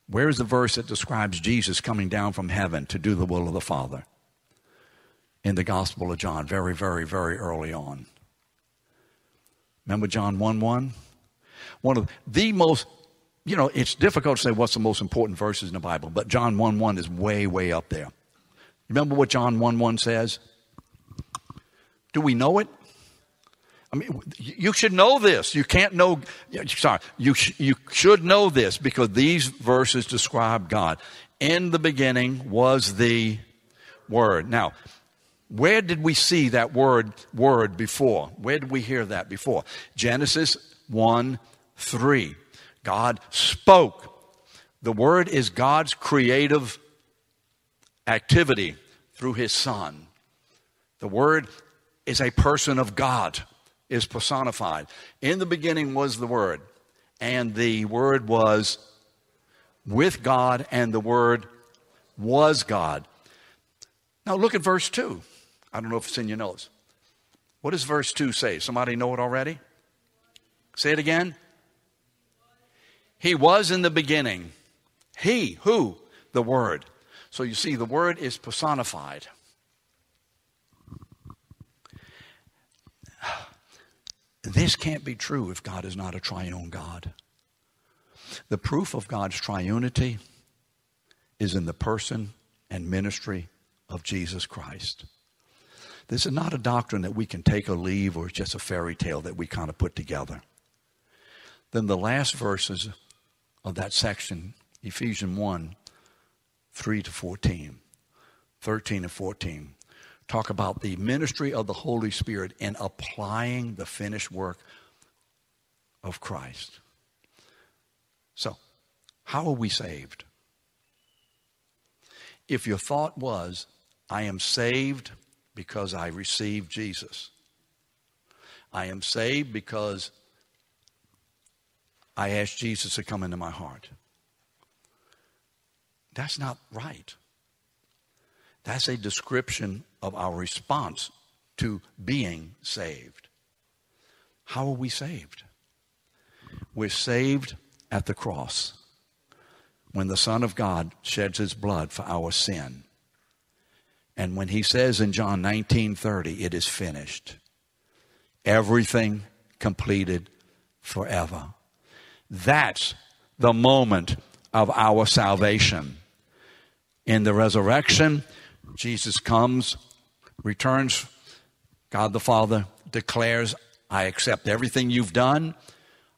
Where is the verse that describes Jesus coming down from heaven to do the will of the Father? in the Gospel of John, very, very, very early on. Remember John 1 1? One of the most, you know, it's difficult to say what's the most important verses in the Bible, but John 1 1 is way, way up there. Remember what John 1 1 says? Do we know it? I mean, you should know this. You can't know, sorry, you, sh- you should know this because these verses describe God. In the beginning was the Word. Now, where did we see that word word before? Where did we hear that before? Genesis 1 3. God spoke. The word is God's creative activity through his son. The word is a person of God, is personified. In the beginning was the word, and the word was with God, and the word was God. Now look at verse 2. I don't know if it's in your notes. What does verse 2 say? Somebody know it already? Say it again. He was in the beginning. He, who? The Word. So you see, the Word is personified. This can't be true if God is not a triune God. The proof of God's triunity is in the person and ministry of Jesus Christ. This is not a doctrine that we can take or leave or it's just a fairy tale that we kind of put together. Then the last verses of that section, Ephesians 1 3 to 14, 13 and 14, talk about the ministry of the Holy Spirit in applying the finished work of Christ. So, how are we saved? If your thought was, I am saved because I received Jesus. I am saved because I asked Jesus to come into my heart. That's not right. That's a description of our response to being saved. How are we saved? We're saved at the cross when the Son of God sheds his blood for our sin. And when he says in John 19:30, it is finished. Everything completed forever. That's the moment of our salvation. In the resurrection, Jesus comes, returns, God the Father declares, I accept everything you've done.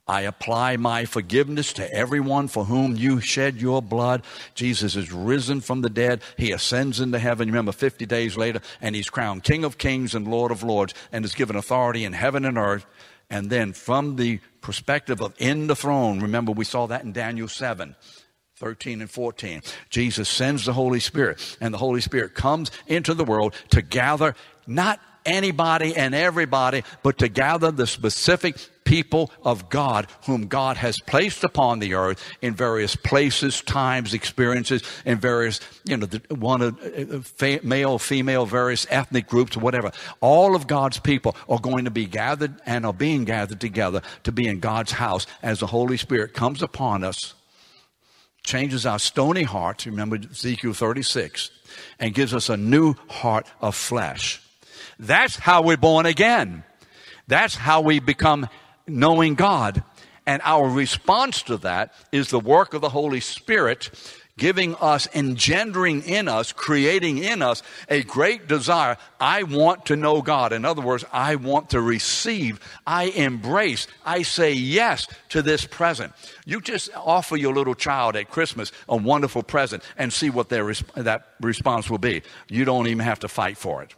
I apply my forgiveness to everyone for whom you shed your blood. Jesus is risen from the dead. He ascends into heaven. Remember, 50 days later, and he's crowned King of Kings and Lord of Lords and is given authority in heaven and earth. And then, from the perspective of in the throne, remember, we saw that in Daniel 7. 13 and 14. Jesus sends the Holy Spirit, and the Holy Spirit comes into the world to gather not anybody and everybody, but to gather the specific people of God whom God has placed upon the earth in various places, times, experiences, in various, you know, the, one uh, male, female, various ethnic groups, whatever. All of God's people are going to be gathered and are being gathered together to be in God's house as the Holy Spirit comes upon us, changes our stony heart, remember Ezekiel 36, and gives us a new heart of flesh. That's how we're born again. That's how we become knowing God. And our response to that is the work of the Holy Spirit giving us, engendering in us, creating in us a great desire. I want to know God. In other words, I want to receive. I embrace. I say yes to this present. You just offer your little child at Christmas a wonderful present and see what their, that response will be. You don't even have to fight for it.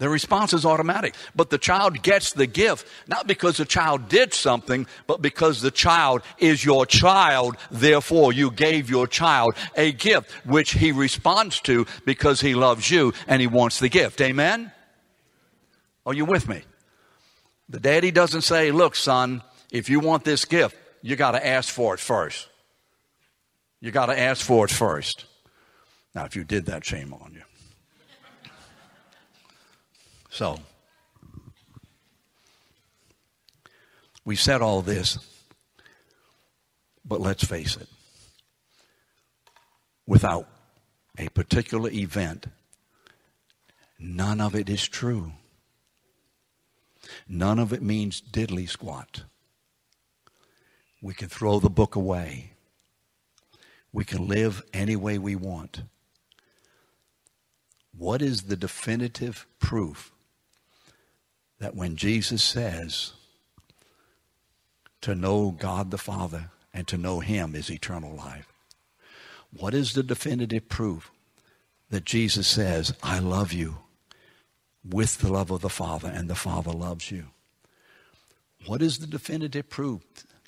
The response is automatic. But the child gets the gift, not because the child did something, but because the child is your child. Therefore, you gave your child a gift, which he responds to because he loves you and he wants the gift. Amen? Are you with me? The daddy doesn't say, look, son, if you want this gift, you got to ask for it first. You got to ask for it first. Now, if you did that, shame on you. So, we said all this, but let's face it. Without a particular event, none of it is true. None of it means diddly squat. We can throw the book away. We can live any way we want. What is the definitive proof that when Jesus says to know God the Father and to know Him is eternal life, what is the definitive proof that Jesus says, I love you with the love of the Father and the Father loves you? What is the definitive proof?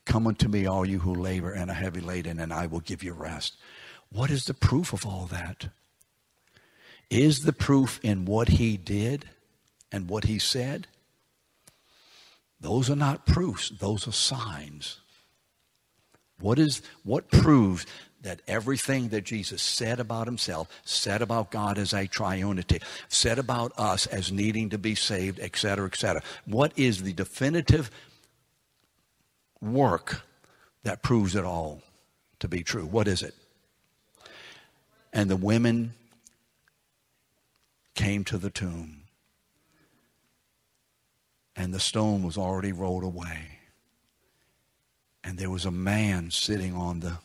Come unto me, all you who labor and are heavy laden, and I will give you rest. What is the proof of all that? Is the proof in what he did and what he said? Those are not proofs, those are signs. What is what proves that everything that Jesus said about himself, said about God as a triunity, said about us as needing to be saved, etc., etc. What is the definitive work that proves it all to be true? What is it? And the women came to the tomb and the stone was already rolled away. And there was a man sitting on the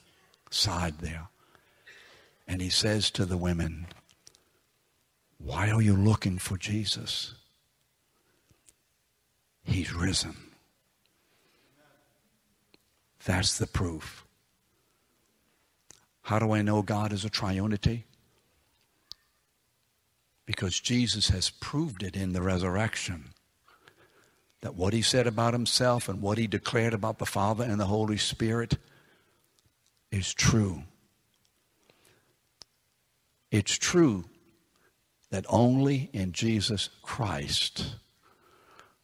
side there. And he says to the women, Why are you looking for Jesus? He's risen. That's the proof. How do I know God is a triunity? Because Jesus has proved it in the resurrection that what he said about himself and what he declared about the Father and the Holy Spirit is true. It's true that only in Jesus Christ,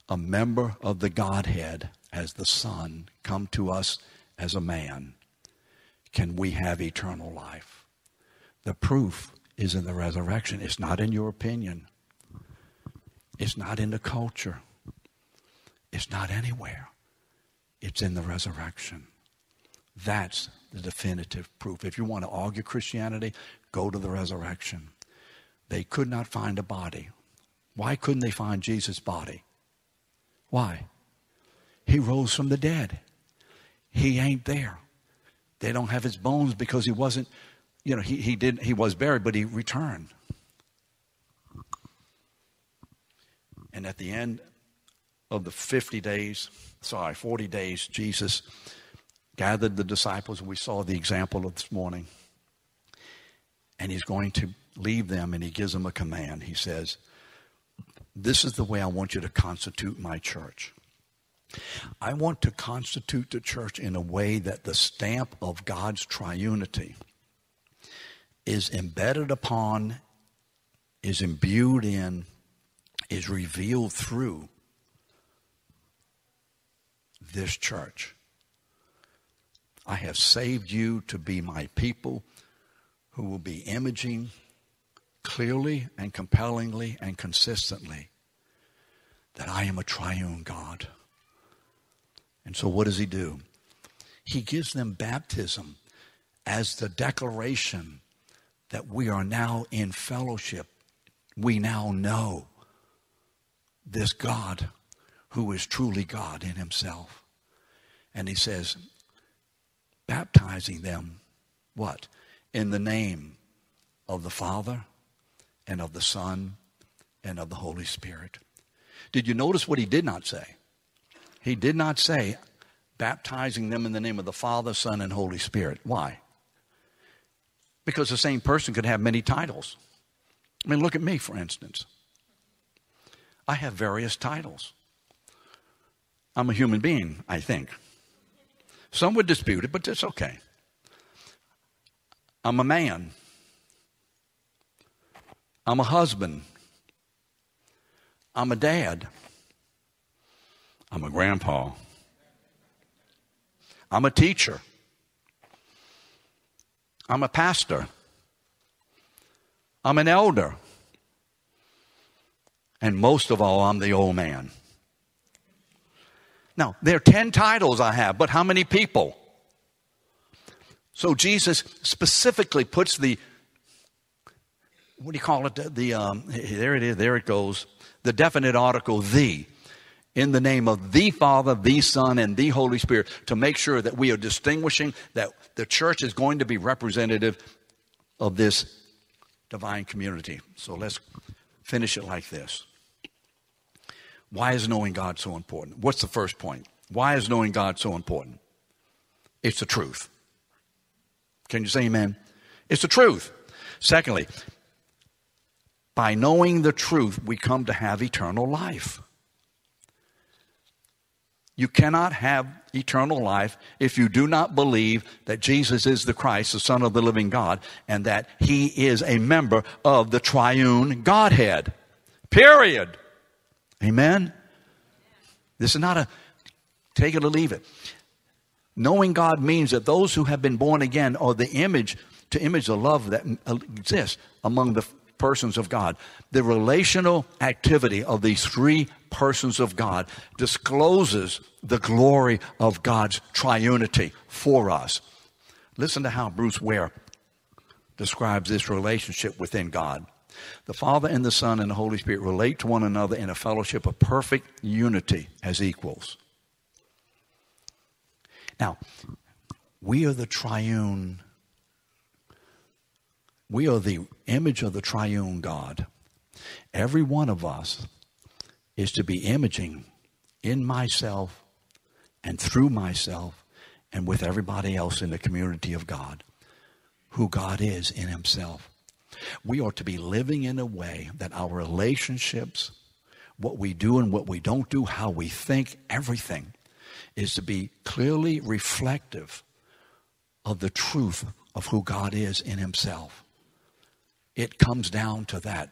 a member of the Godhead as the Son, come to us as a man, can we have eternal life. The proof is in the resurrection. It's not in your opinion. It's not in the culture. It's not anywhere. It's in the resurrection. That's the definitive proof. If you want to argue Christianity, go to the resurrection. They could not find a body. Why couldn't they find Jesus' body? Why? He rose from the dead. He ain't there. They don't have his bones because he wasn't, you know, he, he did he was buried, but he returned. And at the end of the 50 days, sorry, 40 days, Jesus gathered the disciples. And we saw the example of this morning. And he's going to leave them and he gives them a command. He says, This is the way I want you to constitute my church. I want to constitute the church in a way that the stamp of God's triunity is embedded upon, is imbued in, is revealed through this church. I have saved you to be my people who will be imaging clearly and compellingly and consistently that I am a triune God. And so, what does he do? He gives them baptism as the declaration that we are now in fellowship. We now know this God who is truly God in himself. And he says, baptizing them, what? In the name of the Father and of the Son and of the Holy Spirit. Did you notice what he did not say? He did not say, baptizing them in the name of the Father, Son, and Holy Spirit. Why? Because the same person could have many titles. I mean, look at me, for instance. I have various titles. I'm a human being, I think. Some would dispute it, but it's okay. I'm a man. I'm a husband. I'm a dad. I'm a grandpa. I'm a teacher. I'm a pastor. I'm an elder. And most of all, I'm the old man. Now, there are 10 titles I have, but how many people? So Jesus specifically puts the, what do you call it? The, um, there it is, there it goes. The definite article, the, in the name of the Father, the Son, and the Holy Spirit to make sure that we are distinguishing that the church is going to be representative of this divine community. So let's finish it like this. Why is knowing God so important? What's the first point? Why is knowing God so important? It's the truth. Can you say amen? It's the truth. Secondly, by knowing the truth, we come to have eternal life. You cannot have eternal life if you do not believe that Jesus is the Christ, the Son of the living God, and that He is a member of the triune Godhead. Period. Amen? This is not a take it or leave it. Knowing God means that those who have been born again are the image, to image the love that exists among the persons of God. The relational activity of these three persons of God discloses the glory of God's triunity for us. Listen to how Bruce Ware describes this relationship within God. The Father and the Son and the Holy Spirit relate to one another in a fellowship of perfect unity as equals. Now, we are the triune, we are the image of the triune God. Every one of us is to be imaging in myself and through myself and with everybody else in the community of God who God is in Himself. We are to be living in a way that our relationships, what we do and what we don't do, how we think, everything is to be clearly reflective of the truth of who God is in Himself. It comes down to that.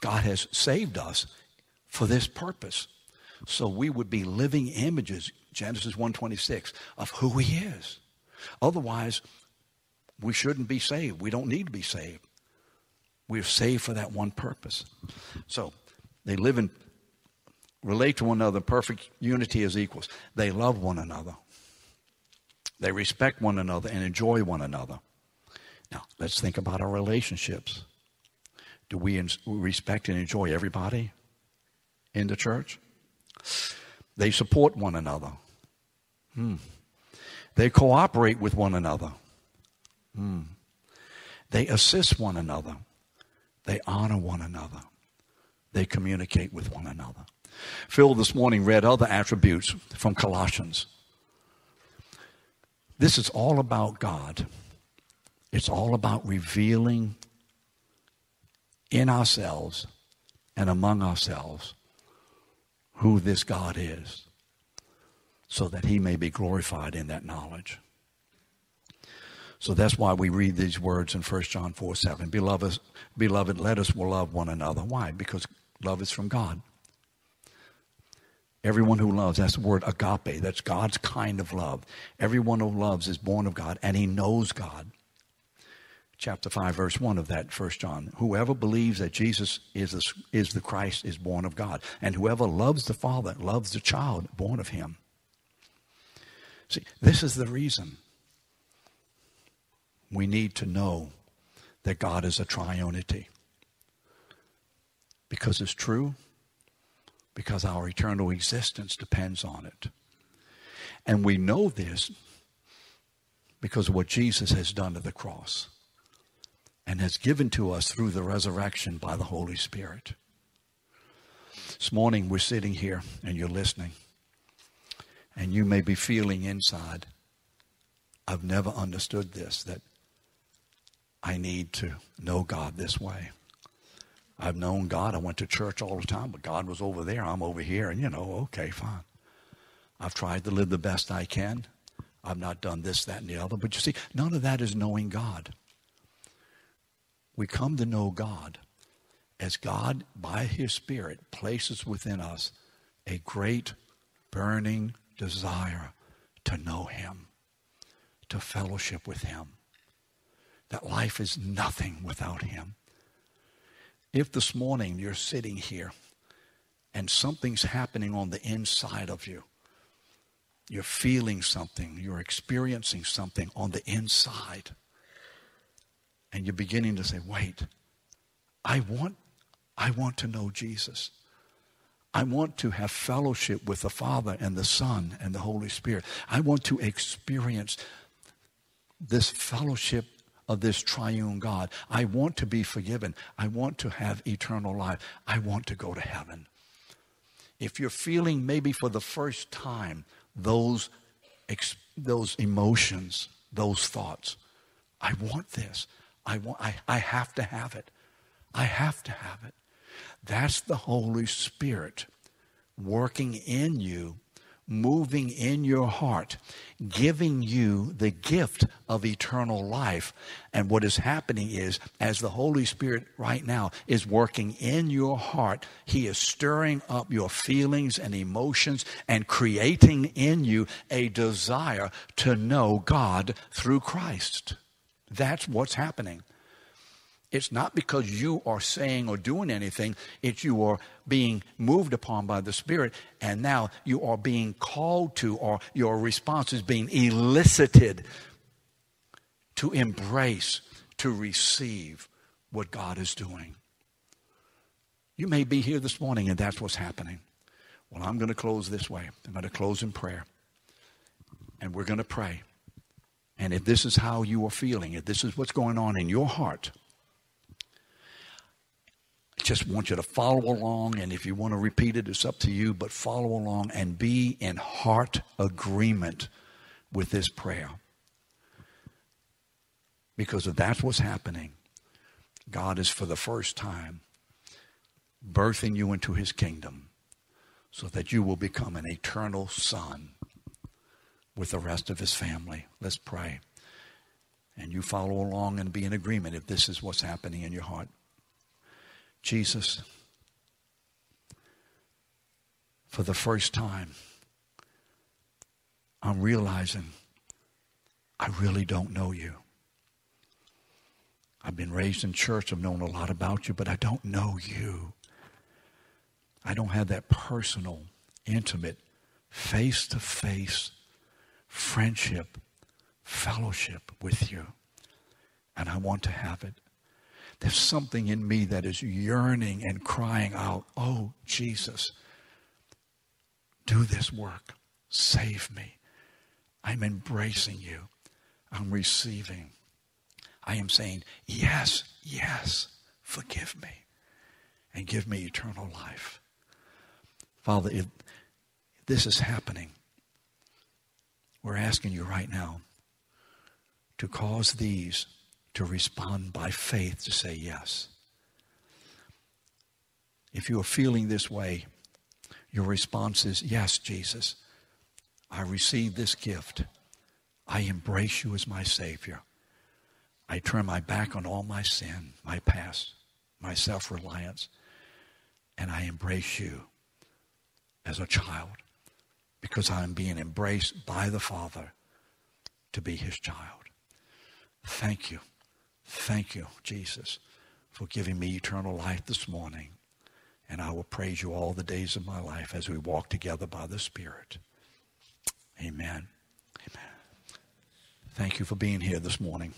God has saved us for this purpose. So we would be living images, Genesis 1:26, of who He is. Otherwise, we shouldn't be saved. We don't need to be saved. We're saved for that one purpose. So they live in, relate to one another, perfect unity as equals. They love one another. They respect one another and enjoy one another. Now, let's think about our relationships. Do we respect and enjoy everybody in the church? They support one another. Hmm. They cooperate with one another. Hmm. They assist one another. They honor one another. They communicate with one another. Phil this morning read other attributes from Colossians. This is all about God. It's all about revealing in ourselves and among ourselves who this God is so that he may be glorified in that knowledge. So that's why we read these words in 1 John 4 7. Beloved, beloved, let us love one another. Why? Because love is from God. Everyone who loves, that's the word agape, that's God's kind of love. Everyone who loves is born of God and he knows God. Chapter 5, verse 1 of that First John. Whoever believes that Jesus is the, is the Christ is born of God. And whoever loves the Father loves the child born of him. See, this is the reason we need to know that God is a triunity. Because it's true, because our eternal existence depends on it. And we know this because of what Jesus has done at the cross and has given to us through the resurrection by the Holy Spirit. This morning we're sitting here and you're listening, and you may be feeling inside, I've never understood this, that I need to know God this way. I've known God. I went to church all the time, but God was over there. I'm over here. And, you know, okay, fine. I've tried to live the best I can. I've not done this, that, and the other. But you see, none of that is knowing God. We come to know God as God, by His Spirit, places within us a great burning desire to know Him, to fellowship with Him that life is nothing without Him. If this morning you're sitting here and something's happening on the inside of you, you're feeling something, you're experiencing something on the inside, and you're beginning to say, wait, I want, I want to know Jesus. I want to have fellowship with the Father and the Son and the Holy Spirit. I want to experience this fellowship of this triune God. I want to be forgiven. I want to have eternal life. I want to go to heaven. If you're feeling maybe for the first time those, those emotions, those thoughts, I want this. I, want, I, I have to have it. I have to have it. That's the Holy Spirit working in you moving in your heart, giving you the gift of eternal life. And what is happening is, as the Holy Spirit right now is working in your heart, He is stirring up your feelings and emotions and creating in you a desire to know God through Christ. That's what's happening. It's not because you are saying or doing anything, it's you are being moved upon by the Spirit, and now you are being called to, or your response is being elicited to embrace, to receive what God is doing. You may be here this morning and that's what's happening. Well, I'm going to close this way. I'm going to close in prayer. And we're going to pray. And if this is how you are feeling, if this is what's going on in your heart, just want you to follow along, and if you want to repeat it, it's up to you, but follow along and be in heart agreement with this prayer. Because if that's what's happening, God is for the first time birthing you into his kingdom so that you will become an eternal son with the rest of his family. Let's pray. And you follow along and be in agreement if this is what's happening in your heart. Jesus, for the first time, I'm realizing I really don't know you. I've been raised in church, I've known a lot about you, but I don't know you. I don't have that personal, intimate, face to face friendship, fellowship with you. And I want to have it. There's something in me that is yearning and crying out, Oh, Jesus, do this work. Save me. I'm embracing you. I'm receiving. I am saying, Yes, yes, forgive me and give me eternal life. Father, if this is happening, we're asking you right now to cause these to respond by faith to say yes. If you are feeling this way, your response is, Yes, Jesus, I receive this gift. I embrace you as my Savior. I turn my back on all my sin, my past, my self reliance, and I embrace you as a child because I'm being embraced by the Father to be his child. Thank you. Thank you, Jesus, for giving me eternal life this morning. And I will praise you all the days of my life as we walk together by the Spirit. Amen. Amen. Thank you for being here this morning.